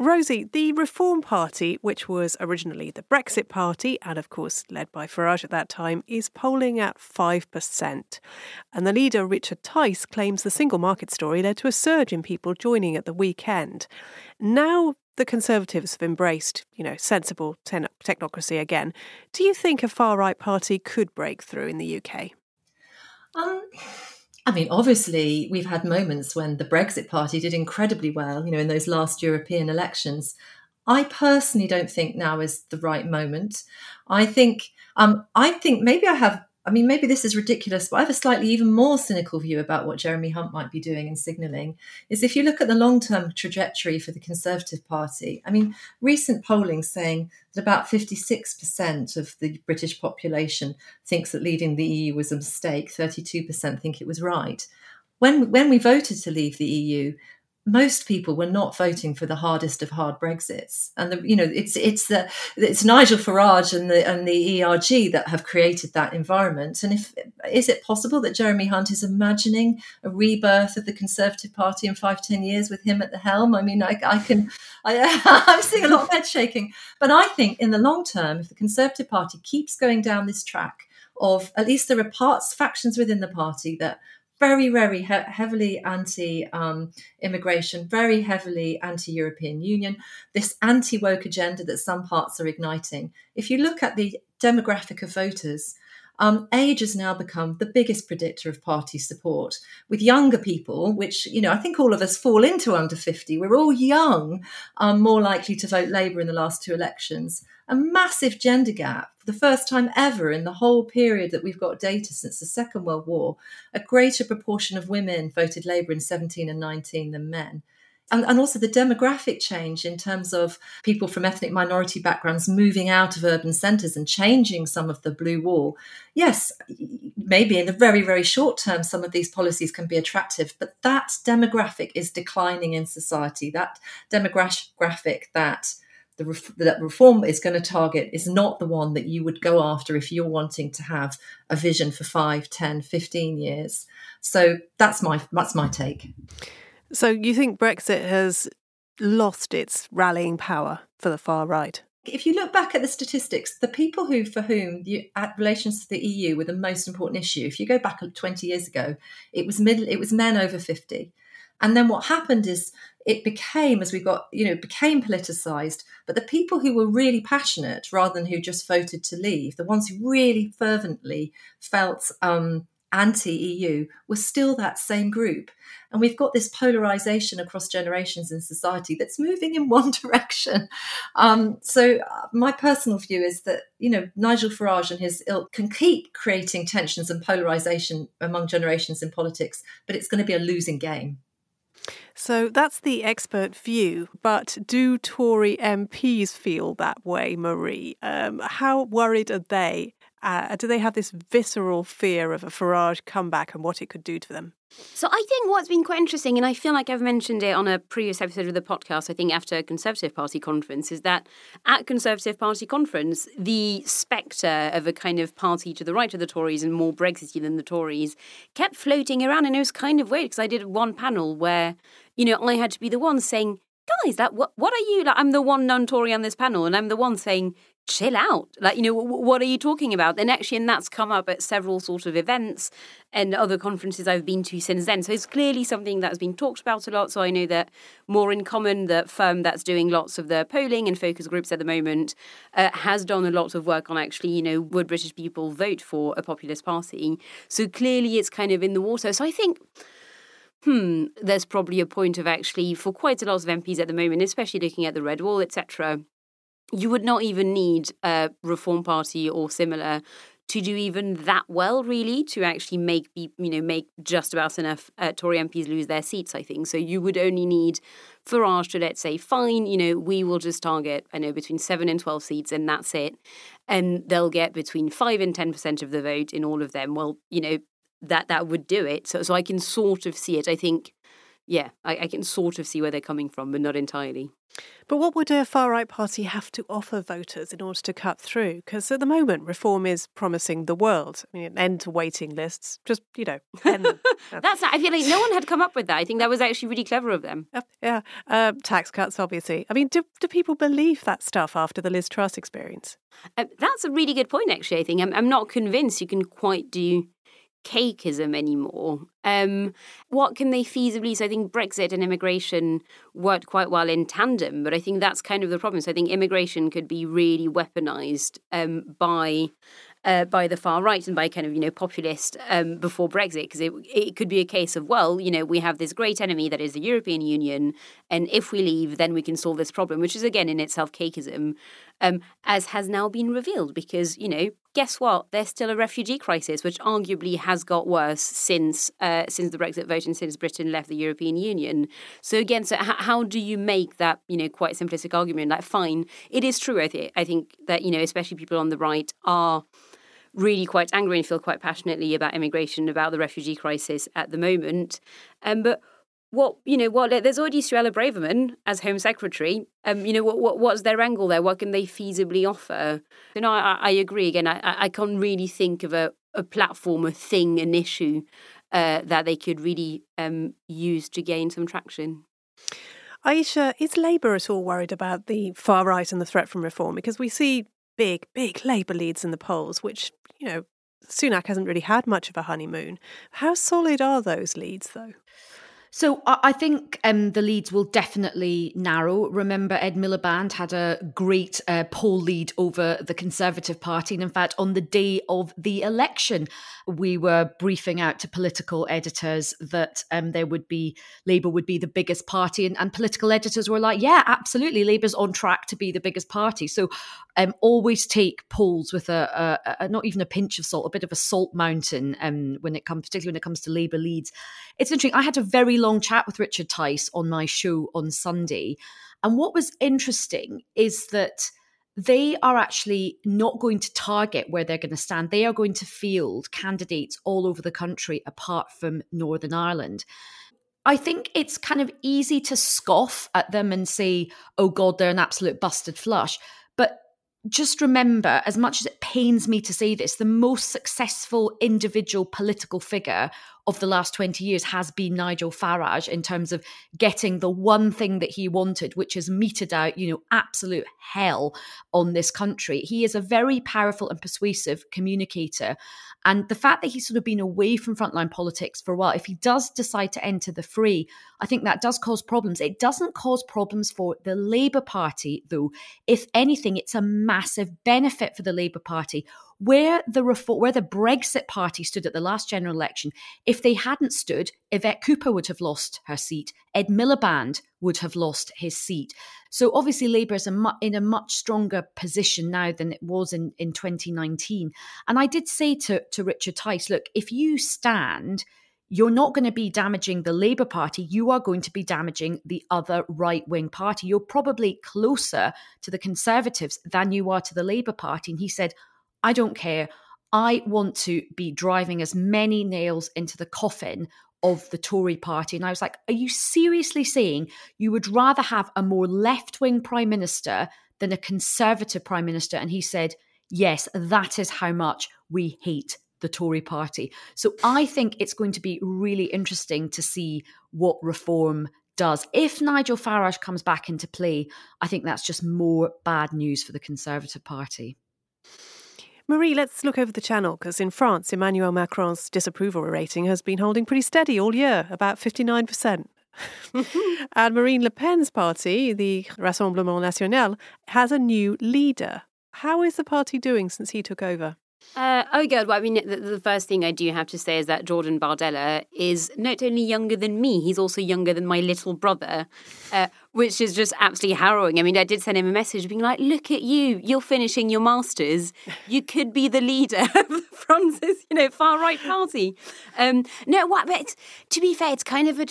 Rosie, the Reform Party, which was originally the Brexit Party and, of course, led by Farage at that time, is polling at 5%. And the leader, Richard Tice, claims the single market story led to a surge in people joining at the weekend. Now the Conservatives have embraced, you know, sensible ten- technocracy again. Do you think a far right party could break through in the UK? Um, I mean, obviously, we've had moments when the Brexit Party did incredibly well, you know, in those last European elections. I personally don't think now is the right moment. I think, um, I think maybe I have I mean, maybe this is ridiculous, but I have a slightly even more cynical view about what Jeremy Hunt might be doing and signalling. Is if you look at the long term trajectory for the Conservative Party, I mean, recent polling saying that about 56% of the British population thinks that leaving the EU was a mistake, 32% think it was right. When, when we voted to leave the EU, most people were not voting for the hardest of hard Brexits, and the, you know it's it's the it's Nigel Farage and the and the ERG that have created that environment. And if is it possible that Jeremy Hunt is imagining a rebirth of the Conservative Party in five ten years with him at the helm? I mean, I, I can I, I'm seeing a lot of head shaking, but I think in the long term, if the Conservative Party keeps going down this track of at least there are parts factions within the party that very, very he- heavily anti um, immigration, very heavily anti European Union, this anti woke agenda that some parts are igniting. If you look at the demographic of voters, um, age has now become the biggest predictor of party support. With younger people, which, you know, I think all of us fall into under 50, we're all young, um, more likely to vote Labour in the last two elections. A massive gender gap, for the first time ever in the whole period that we've got data since the Second World War. A greater proportion of women voted Labour in 17 and 19 than men and, and also the demographic change in terms of people from ethnic minority backgrounds moving out of urban centres and changing some of the blue wall. Yes, maybe in the very, very short term, some of these policies can be attractive, but that demographic is declining in society. That demographic that the ref- that reform is going to target is not the one that you would go after if you're wanting to have a vision for 5 10 15 years so that's my that's my take so you think Brexit has lost its rallying power for the far right? If you look back at the statistics, the people who for whom the relations to the EU were the most important issue, if you go back 20 years ago, it was middle, it was men over 50. And then what happened is it became, as we got, you know, became politicized. But the people who were really passionate, rather than who just voted to leave, the ones who really fervently felt um, anti EU was still that same group. And we've got this polarization across generations in society that's moving in one direction. Um, so, uh, my personal view is that, you know, Nigel Farage and his ilk can keep creating tensions and polarization among generations in politics, but it's going to be a losing game. So that's the expert view, but do Tory MPs feel that way, Marie? Um, how worried are they uh, do they have this visceral fear of a Farage comeback and what it could do to them? So I think what's been quite interesting, and I feel like I've mentioned it on a previous episode of the podcast, I think after a Conservative Party conference, is that at Conservative Party conference, the spectre of a kind of party to the right of the Tories and more Brexity than the Tories kept floating around. And it was kind of weird because I did one panel where, you know, I had to be the one saying, guys, that what, what are you? Like, I'm the one non-Tory on this panel, and I'm the one saying, chill out. Like, you know, what are you talking about? And actually, and that's come up at several sort of events and other conferences I've been to since then. So it's clearly something that's been talked about a lot. So I know that More in Common, the firm that's doing lots of the polling and focus groups at the moment, uh, has done a lot of work on actually, you know, would British people vote for a populist party? So clearly it's kind of in the water. So I think hmm, there's probably a point of actually, for quite a lot of MPs at the moment, especially looking at the red wall, etc., you would not even need a reform party or similar to do even that well, really, to actually make you know make just about enough uh, Tory MPs lose their seats. I think so. You would only need Farage to let's say, fine, you know, we will just target I know between seven and twelve seats, and that's it, and they'll get between five and ten percent of the vote in all of them. Well, you know, that that would do it. So so I can sort of see it. I think yeah, I, I, can sort of see where they're coming from, but not entirely. But what would a far right party have to offer voters in order to cut through? Because at the moment, reform is promising the world. I mean, an end to waiting lists, just, you know, end That's I feel like no one had come up with that. I think that was actually really clever of them. Uh, yeah. Uh, tax cuts, obviously. I mean, do, do people believe that stuff after the Liz Truss experience? Uh, that's a really good point, actually, I think. I'm, I'm not convinced you can quite do cakeism anymore. Um, what can they feasibly? So I think Brexit and immigration worked quite well in tandem, but I think that's kind of the problem. So I think immigration could be really weaponized um, by uh, by the far right and by kind of you know populist um, before Brexit, because it it could be a case of well, you know, we have this great enemy that is the European Union, and if we leave, then we can solve this problem, which is again in itself cakeism, um, as has now been revealed. Because you know, guess what? There's still a refugee crisis, which arguably has got worse since uh, since the Brexit vote and since Britain left the European Union. So again, so h- how do you make that you know quite simplistic argument? Like, fine, it is true. I think I think that you know, especially people on the right are really quite angry and feel quite passionately about immigration, about the refugee crisis at the moment. Um, but what you know, what there's already Suella Braverman as Home Secretary. Um, you know, what, what what's their angle there? What can they feasibly offer? You know, I, I agree. Again, I I can't really think of a a platform, a thing, an issue uh, that they could really um, use to gain some traction. Ayesha, is Labour at all worried about the far right and the threat from reform? Because we see big, big Labour leads in the polls, which, you know, Sunak hasn't really had much of a honeymoon. How solid are those leads, though? So I think um, the leads will definitely narrow. Remember, Ed Miliband had a great uh, poll lead over the Conservative Party. And in fact, on the day of the election, we were briefing out to political editors that um, there would be Labour would be the biggest party, and, and, political editors were like, "Yeah, absolutely, Labour's on track to be the biggest party." So um, always take polls with a, a, a, not even a pinch of salt, a bit of a salt mountain um, when it comes, particularly when it comes to Labour leads. It's interesting. I had a very long chat with Richard Tice on my show on Sunday. And what was interesting is that they are actually not going to target where they're going to stand. They are going to field candidates all over the country apart from Northern Ireland. I think it's kind of easy to scoff at them and say, oh God, they're an absolute busted flush. But just remember, as much as it pains me to say this, the most successful individual political figure of the last 20 years has been Nigel Farage in terms of getting the one thing that he wanted, which is meted out, you know, absolute hell on this country. He is a very powerful and persuasive communicator. And the fact that he's sort of been away from frontline politics for a while, if he does decide to enter the free, I think that does cause problems. It doesn't cause problems for the Labour Party, though. If anything, it's a massive benefit for the Labour Party where the reform, where the Brexit Party stood at the last general election, if they hadn't stood, Yvette Cooper would have lost her seat. Ed Miliband would have lost his seat. So obviously, Labour is a mu- in a much stronger position now than it was in, in 2019. And I did say to, to Richard Tice, look, if you stand, you're not going to be damaging the Labour Party. You are going to be damaging the other right wing party. You're probably closer to the Conservatives than you are to the Labour Party. And he said, I don't care. I want to be driving as many nails into the coffin of the Tory party. And I was like, are you seriously saying you would rather have a more left wing prime minister than a conservative prime minister? And he said, yes, that is how much we hate the Tory party. So I think it's going to be really interesting to see what reform does. If Nigel Farage comes back into play, I think that's just more bad news for the Conservative Party. Marie, let's look over the channel because in France, Emmanuel Macron's disapproval rating has been holding pretty steady all year, about 59%. and Marine Le Pen's party, the Rassemblement National, has a new leader. How is the party doing since he took over? Uh, oh, good. Well, I mean, the, the, first thing I do have to say is that Jordan Bardella is not only younger than me, he's also younger than my little brother, uh, which is just absolutely harrowing. I mean, I did send him a message being like, look at you, you're finishing your master's. You could be the leader of France's, you know, far right party. Um, no, what, but to be fair, it's kind of a,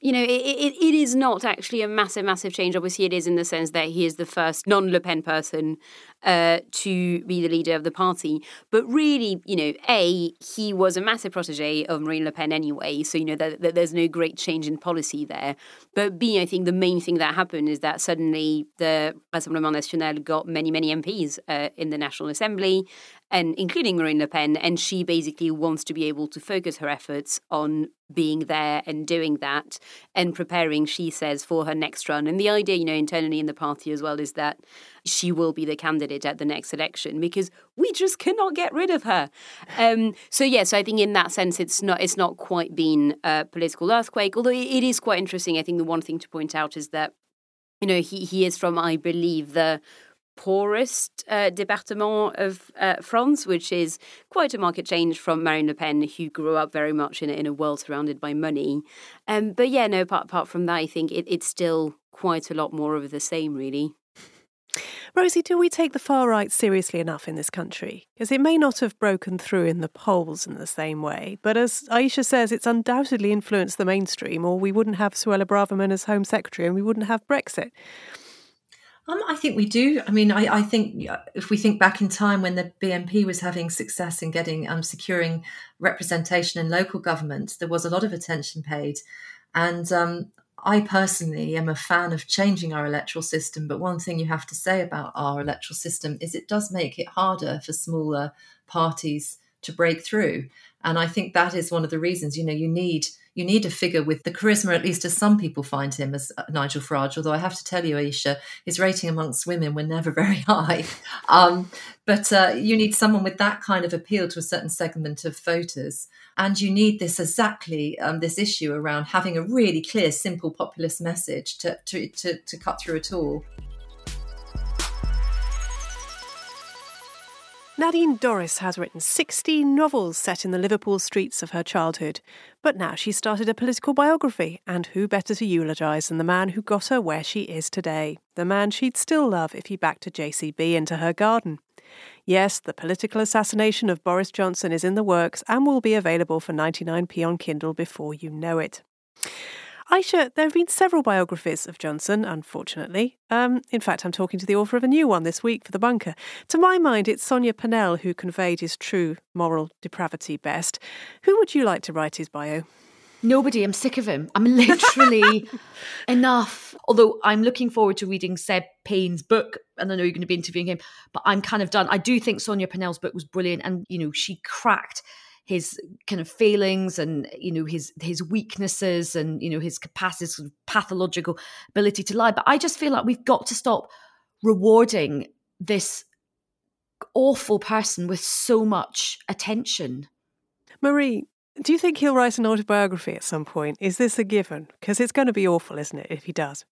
you know, it, it, it is not actually a massive, massive change. Obviously, it is in the sense that he is the first non Le Pen person uh, to be the leader of the party. But really, you know, A, he was a massive protege of Marine Le Pen anyway. So, you know, there's no great change in policy there. But B, I think the main thing that happened is that suddenly the Rassemblement National got many, many MPs uh, in the National Assembly and including Marine Le Pen, and she basically wants to be able to focus her efforts on being there and doing that and preparing, she says, for her next run. And the idea, you know, internally in the party as well is that she will be the candidate at the next election because we just cannot get rid of her. Um, so yes, yeah, so I think in that sense, it's not it's not quite been a political earthquake. Although it is quite interesting. I think the one thing to point out is that you know he he is from I believe the poorest uh, département of uh, France, which is quite a market change from Marine Le Pen, who grew up very much in a, in a world surrounded by money. Um, but yeah, no, apart, apart from that, I think it, it's still quite a lot more of the same, really. Rosie, do we take the far right seriously enough in this country? Because it may not have broken through in the polls in the same way, but as Ayesha says, it's undoubtedly influenced the mainstream, or we wouldn't have Suella Braverman as Home Secretary and we wouldn't have Brexit. Um, I think we do. I mean, I, I, think if we think back in time when the BNP was having success in getting um, securing representation in local government, there was a lot of attention paid, and um, I personally am a fan of changing our electoral system. But one thing you have to say about our electoral system is it does make it harder for smaller parties to break through, and I think that is one of the reasons. You know, you need you need a figure with the charisma, at least as some people find him, as uh, Nigel Farage. Although I have to tell you, Ayesha, his rating amongst women were never very high. Um, but uh, you need someone with that kind of appeal to a certain segment of voters. And you need this exactly um, this issue around having a really clear, simple populist message to, to, to, to cut through at all. Nadine Dorries has written 16 novels set in the Liverpool streets of her childhood, but now she's started a political biography, and who better to eulogise than the man who got her where she is today, the man she'd still love if he backed a JCB into her garden. Yes, the political assassination of Boris Johnson is in the works and will be available for 99p on Kindle before you know it. Ayesha, there have been several biographies of Johnson, unfortunately. Um, in fact, I'm talking to the author of a new one this week for The Bunker. To my mind, it's Sonia Purnell who conveyed his true moral depravity best. Who would you like to write his bio? Nobody. I'm sick of him. I'm literally enough. Although I'm looking forward to reading Seb Payne's book, and I know you're going to be interviewing him, but I'm kind of done. I do think Sonia Purnell's book was brilliant, and you know she cracked his kind of failings and you know his his weaknesses and you know his capacities sort of pathological ability to lie. But i just feel like we've got to stop rewarding this awful person with so much attention. Marie do you think he'll write an autobiography at some point? Is this a given? Because it's going to be awful isn't it if he does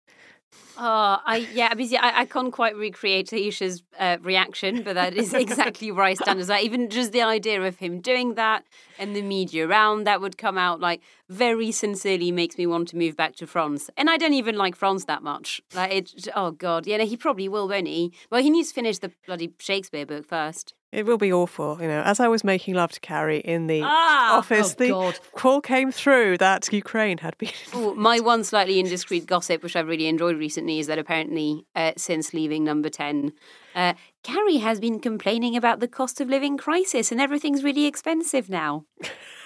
Oh, I yeah, obviously I, I can't quite recreate Ayesha's uh, reaction, but that is exactly where I stand as well. Even just the idea of him doing that and the media around that would come out like very sincerely makes me want to move back to France. And I don't even like France that much. Like it. Oh God, yeah, no, he probably will, won't he? Well, he needs to finish the bloody Shakespeare book first. It will be awful. You know, as I was making love to Carrie in the ah, office, oh the God. call came through that Ukraine had been. Ooh, my one slightly indiscreet gossip, which I've really enjoyed recently, is that apparently uh, since leaving Number 10, uh, Carrie has been complaining about the cost of living crisis and everything's really expensive now.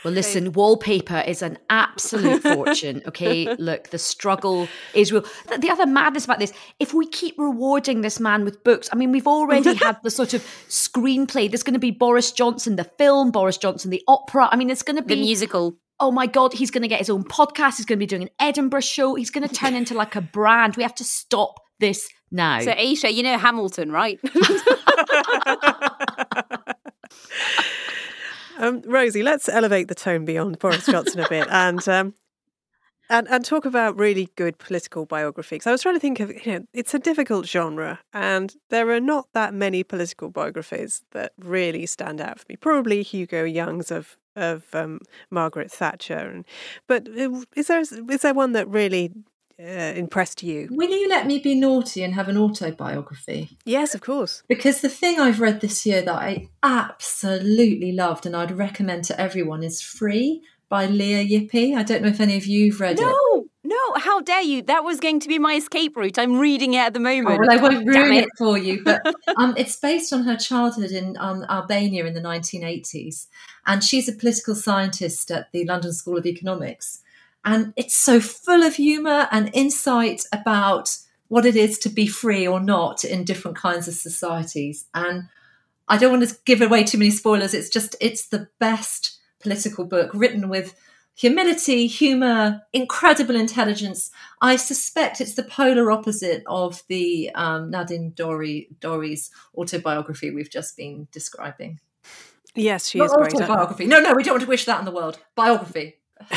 Well, listen, wallpaper is an absolute fortune. Okay, look, the struggle is real. The, the other madness about this, if we keep rewarding this man with books, I mean, we've already had the sort of screenplay. There's going to be Boris Johnson, the film, Boris Johnson, the opera. I mean, it's going to be The musical. oh my god he's going to get his own podcast he's going to be doing an edinburgh show he's going to turn into like a brand we have to stop this now So, Ayesha, you know Hamilton, right? Um, Rosie, let's elevate the tone beyond Boris Johnson a bit and um, and and talk about really good political biographies. I was trying to think of you know it's a difficult genre, and there are not that many political biographies that really stand out for me. Probably Hugo Young's of of um, Margaret Thatcher, and but uh, is there is there one that really uh, impressed you? Will you let me be naughty and have an autobiography? Yes, of course. Because the thing I've read this year that I absolutely loved and I'd recommend to everyone is Free by Lea Ypi. I don't know if any of you've read it. no, no, how dare you? That was going to be my escape route. I'm reading it at the Oh, moment. well, I won't ruin it. it for you, but um, it's based on her childhood in um, Albania in the 1980s. And she's a political scientist at the London School of Economics. And it's so full of humour and insight about what it is to be free or not in different kinds of societies. And I don't want to give away too many spoilers. It's just, it's the best political book written with humility, humour, incredible intelligence. I suspect it's the polar opposite of the um, Nadine Dorry, Dorries autobiography we've just been describing. Yes, she Not is great. autobiography. No, no, we don't want to wish that on the world. Biography.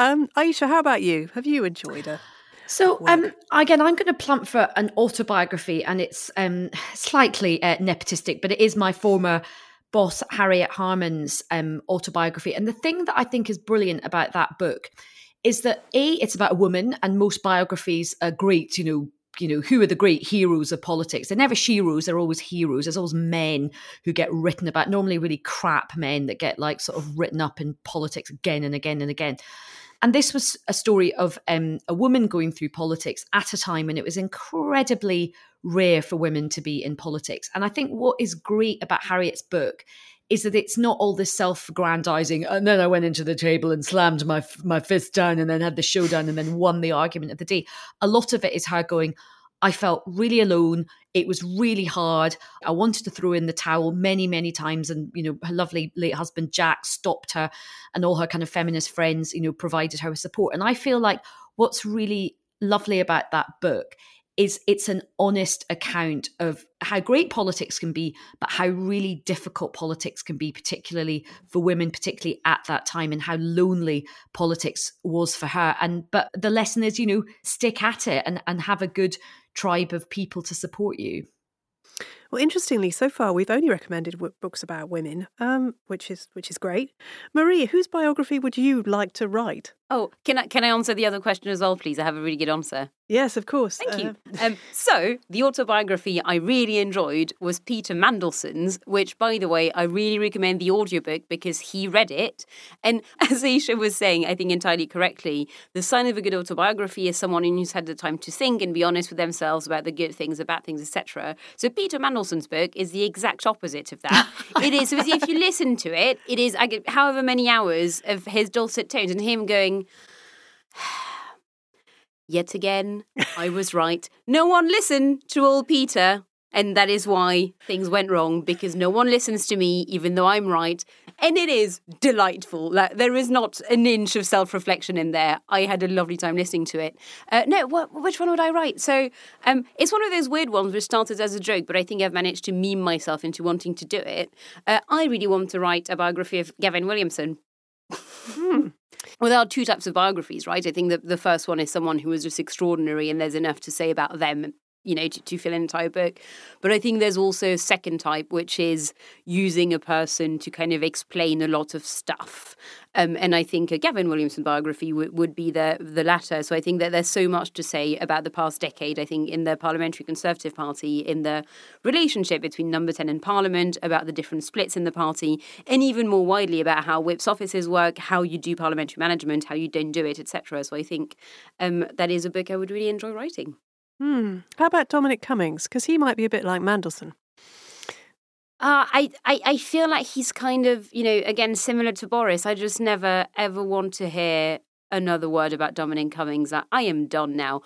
Um, Ayesha, how about you? Have you enjoyed her? So um, again, I'm going to plump for an autobiography, and it's um, slightly uh, nepotistic, but it is my former boss Harriet Harman's um, autobiography. And the thing that I think is brilliant about that book is that a it's about a woman, and most biographies are great. You know, you know who are the great heroes of politics? They're never heroes; they're always heroes. There's always men who get written about. Normally, really crap men that get like sort of written up in politics again and again and again. And this was a story of um, a woman going through politics at a time when it was incredibly rare for women to be in politics. And I think what is great about Harriet's book is that it's not all this self-aggrandizing and then i went into the table and slammed my my fist down and then had the showdown and then won the argument of the day a lot of it is her going I felt really alone. It was really hard. I wanted to throw in the towel many, many times. And, you know, her lovely late husband, Jack, stopped her and all her kind of feminist friends, you know, provided her with support. And I feel like what's really lovely about that book is it's an honest account of how great politics can be, but how really difficult politics can be, particularly for women, particularly at that time, and how lonely politics was for her. And but the lesson is, you know, stick at it and, and have a good tribe of people to support you. Well, interestingly, so far we've only recommended w- books about women, um, which is which is great. Marie, whose biography would you like to write? Oh, can I can I answer the other question as well, please? I have a really good answer. Yes, of course. Thank uh, you. um, so, the autobiography I really enjoyed was Peter Mandelson's, which, by the way, I really recommend the audiobook because he read it. And as Ayesha was saying, I think entirely correctly, the sign of a good autobiography is someone who's had the time to think and be honest with themselves about the good things, the bad things, etc. So, Peter Mandelson's book is the exact opposite of that. it is, if you listen to it, it is however many hours of his dulcet tones and him going, Yet again, I was right. No one listened to old Peter. And that is why things went wrong because no one listens to me, even though I'm right. And it is delightful. Like, there is not an inch of self reflection in there. I had a lovely time listening to it. Uh, no, what, which one would I write? So um, it's one of those weird ones which started as a joke, but I think I've managed to meme myself into wanting to do it. Uh, I really want to write a biography of Gavin Williamson. Hmm. Well, there are two types of biographies, right? I think that the first one is someone who was just extraordinary and there's enough to say about them you know, to, to fill an entire book. But I think there's also a second type, which is using a person to kind of explain a lot of stuff. Um, and I think a Gavin Williamson biography w- would be the the latter. So I think that there's so much to say about the past decade. I think in the Parliamentary Conservative Party, in the relationship between Number Ten and Parliament, about the different splits in the party, and even more widely about how whips offices work, how you do parliamentary management, how you don't do it, etc. So I think um, that is a book I would really enjoy writing. Hmm. How about Dominic Cummings? Because he might be a bit like Mandelson. Uh, I, I, I feel like he's kind of, you know, again, similar to Boris. I just never, ever want to hear another word about Dominic Cummings. I, I am done now.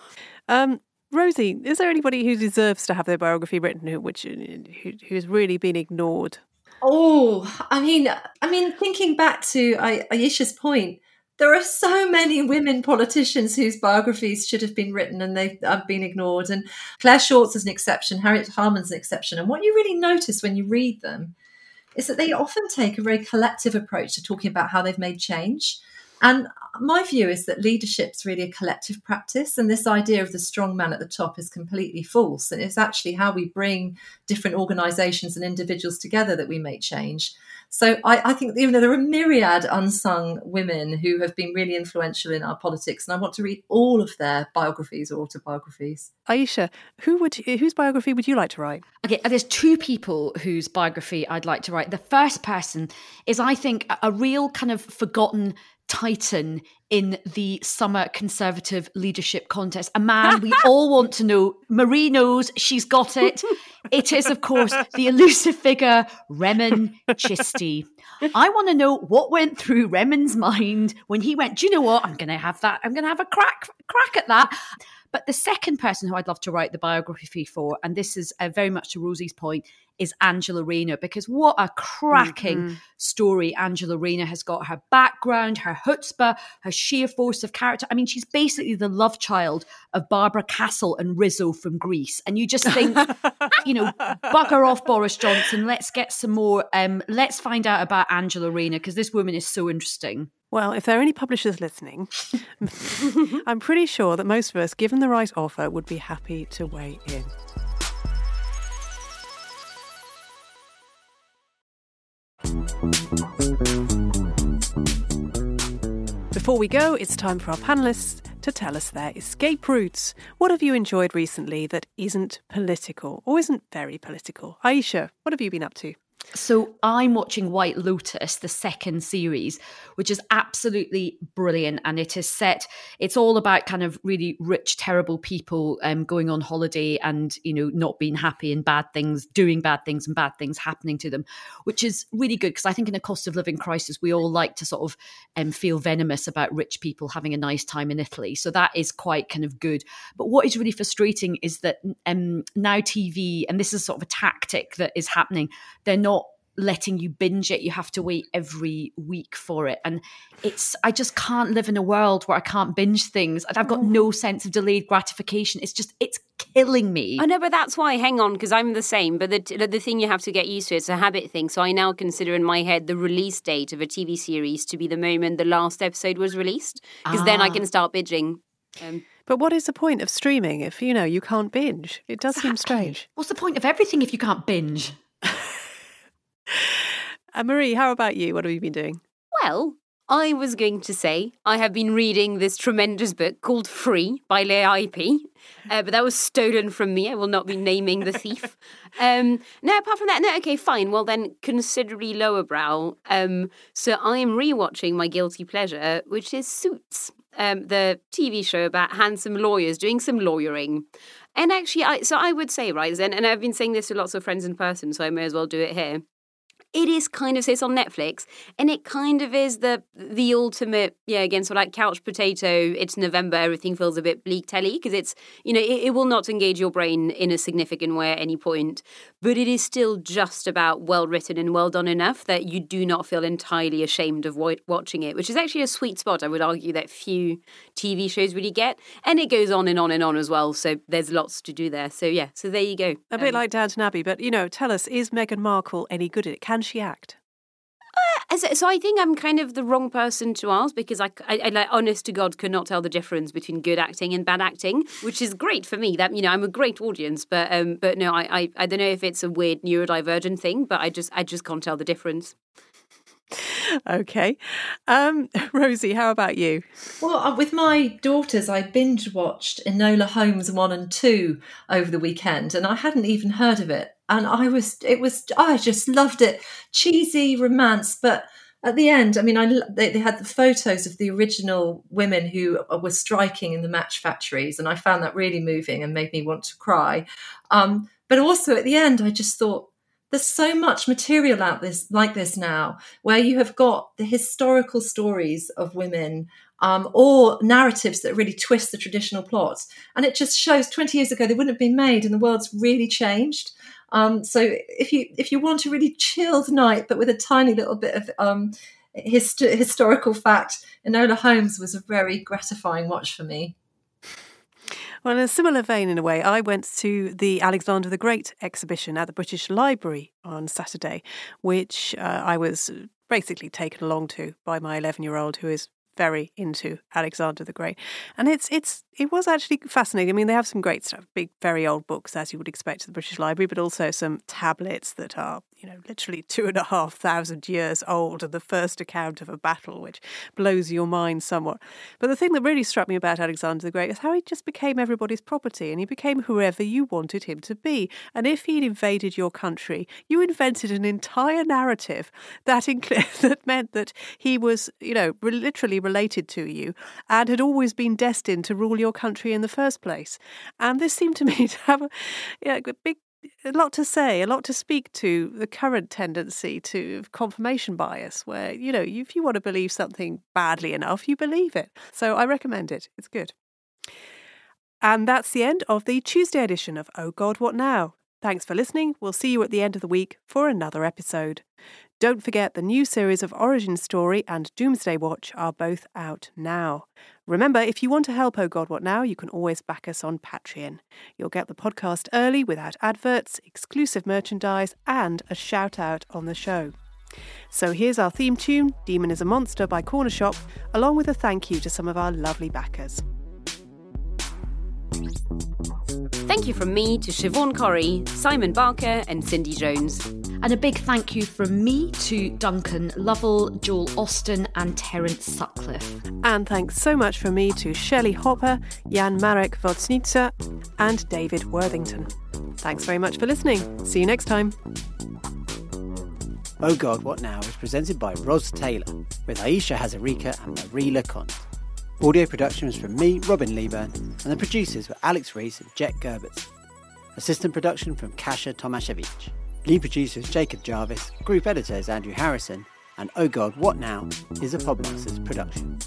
Um, Rosie, is there anybody who deserves to have their biography written who, which, who, who's really been ignored? Oh, I mean, I mean, thinking back to Ayesha's point, there are so many women politicians whose biographies should have been written and they've been ignored. And Clare Short's is an exception, Harriet Harman's an exception. And what you really notice when you read them is that they often take a very collective approach to talking about how they've made change. And my view is that leadership's really a collective practice, and this idea of the strong man at the top is completely false. And it's actually how we bring different organizations and individuals together that we make change. So I, I think you know there are myriad unsung women who have been really influential in our politics, and I want to read all of their biographies or autobiographies. Ayesha, who would whose biography would you like to write? Okay, uh, there's two people whose biography I'd like to write. The first person is, I think, a real kind of forgotten titan in the summer conservative leadership contest. A man we all want to know. Marie knows she's got it. It is, of course, the elusive figure, Rehman Chishti. I want to know what went through Rehman's mind when he went, Do you know what? I'm going to have that. I'm going to have a crack, crack at that. But the second person who I'd love to write the biography for, and this is uh, very much to Rosie's point, is Angela Rayner, because what a cracking mm-hmm. story Angela Rayner has got. Her background, her chutzpah, her sheer force of character. I mean, she's basically the love child of Barbara Castle and Rizzo from Grease. And you just think, you know, bugger off Boris Johnson. Let's get some more. Um, let's find out about Angela Rayner because this woman is so interesting. Well, if there are any publishers listening, I'm pretty sure that most of us, given the right offer, would be happy to weigh in. Before we go, it's time for our panelists to tell us their escape routes. What have you enjoyed recently that isn't political or isn't very political? Ayesha, what have you been up to? So I'm watching White Lotus, the second series, which is absolutely brilliant, and it is set. It's all about kind of really rich, terrible people um, going on holiday and you know not being happy and bad things, doing bad things and bad things happening to them, which is really good because I think in a cost of living crisis we all like to sort of um, feel venomous about rich people having a nice time in Italy. So that is quite kind of good. But what is really frustrating is that um, now TV, and this is sort of a tactic that is happening, they're not letting you binge it you have to wait every week for it and it's i just can't live in a world where i can't binge things and i've got no sense of delayed gratification it's just it's killing me I know, but that's why. Hang on, because I'm the same. But the the thing you have to get used to it's a habit thing. So I now consider in my head the release date of a TV series to be the moment the last episode was released, because then I Ah. can start binging. Um, But what is the point of streaming if, you know, you can't binge? It does seem strange. what's the point of everything if you can't binge Uh, Marie, how about you? What have you been doing? Well, I was going to say I have been reading this tremendous book called Free by Lea Ypi, uh, but that was stolen from me. I will not be naming the thief. um, no, apart from that, no, okay, fine. Well, then, considerably lower brow. Um, so I am rewatching my guilty pleasure, which is Suits, um, the TV show about handsome lawyers doing some lawyering. And actually, I so I would say, right, and, and I've been saying this to lots of friends in person, so I may as well do it here it is kind of so it's on Netflix, and it kind of is the the ultimate yeah again sort of like couch potato. It's November, everything feels a bit bleak telly because it's you know it, it will not engage your brain in a significant way at any point, but it is still just about well written and well done enough that you do not feel entirely ashamed of wa- watching it, which is actually a sweet spot. I would argue that few TV shows really get, and it goes on and on and on as well. So there's lots to do there. So yeah, so there you go. A bit Um, like Downton Abbey, but, you know, tell us, is Meghan Markle any good at it? Can she act? So, so I think I'm kind of the wrong person to ask because I, I, I like honest to God could not tell the difference between good acting and bad acting, which is great for me. That you know I'm a great audience, but um, but no, I, I, I don't know if it's a weird neurodivergent thing, but I just I just can't tell the difference. Okay. Um, Rosie, how about you? Well, uh, with my daughters, I binge watched Enola Holmes 1 and 2 over the weekend, and I hadn't even heard of it. And I was, it was, I just loved it. Cheesy romance, but at the end, I mean, I they, they had the photos of the original women who were striking in the match factories, and I found that really moving and made me want to cry. Um, but also at the end, I just thought, there's so much material out this like this now where you have got the historical stories of women um, or narratives that really twist the traditional plots and it just shows 20 years ago they wouldn't have been made and the world's really changed um, so if you if you want a really chilled night but with a tiny little bit of um, hist- historical fact enola holmes was a very gratifying watch for me. Well, in a similar vein, in a way, I went to the Alexander the Great exhibition at the British Library on Saturday, which uh, I was basically taken along to by my 11 year old who is very into Alexander the Great. And it's it's it was actually fascinating. I mean, they have some great stuff, big, very old books, as you would expect at the British Library, but also some tablets that are, you know, literally two and a half thousand years old and the first account of a battle, which blows your mind somewhat. But the thing that really struck me about Alexander the Great is how he just became everybody's property and he became whoever you wanted him to be. And if he'd invaded your country, you invented an entire narrative that, incl- that meant that he was, you know, re- literally related to you and had always been destined to rule your country in the first place. And this seemed to me to have a, you know, a big a lot to say, a lot to speak to the current tendency to confirmation bias, where, you know, if you want to believe something badly enough, you believe it. So I recommend it. It's good. And that's the end of the Tuesday edition of Oh God, What Now? Thanks for listening. We'll see you at the end of the week for another episode. Don't forget the new series of Origin Story and Doomsday Watch are both out now. Remember, if you want to help Oh God What Now, you can always back us on Patreon. You'll get the podcast early without adverts, exclusive merchandise, and a shout out on the show. So here's our theme tune, Demon is a Monster by Cornershop, along with a thank you to some of our lovely backers. Thank you from me to Siobhan Corrie, Simon Barker, and Cindy Jones. And a big thank you from me to Duncan Lovell, Joel Austin, and Terence Sutcliffe. And thanks so much from me to Shelley Hopper, Jan Marek Vodsnitzer, and David Worthington. Thanks very much for listening. See you next time. Oh God, What Now is presented by Ros Taylor, with Ayesha Hazarika and Marie Le Conte. Audio production was from me, Robin Leeburn, and the producers were Alex Reese and Jet Gerbets. Assistant production from Kasia Tomaszewicz. Lead producer is Jacob Jarvis, group editors Andrew Harrison, and Oh God, What Now is a Podmasters production.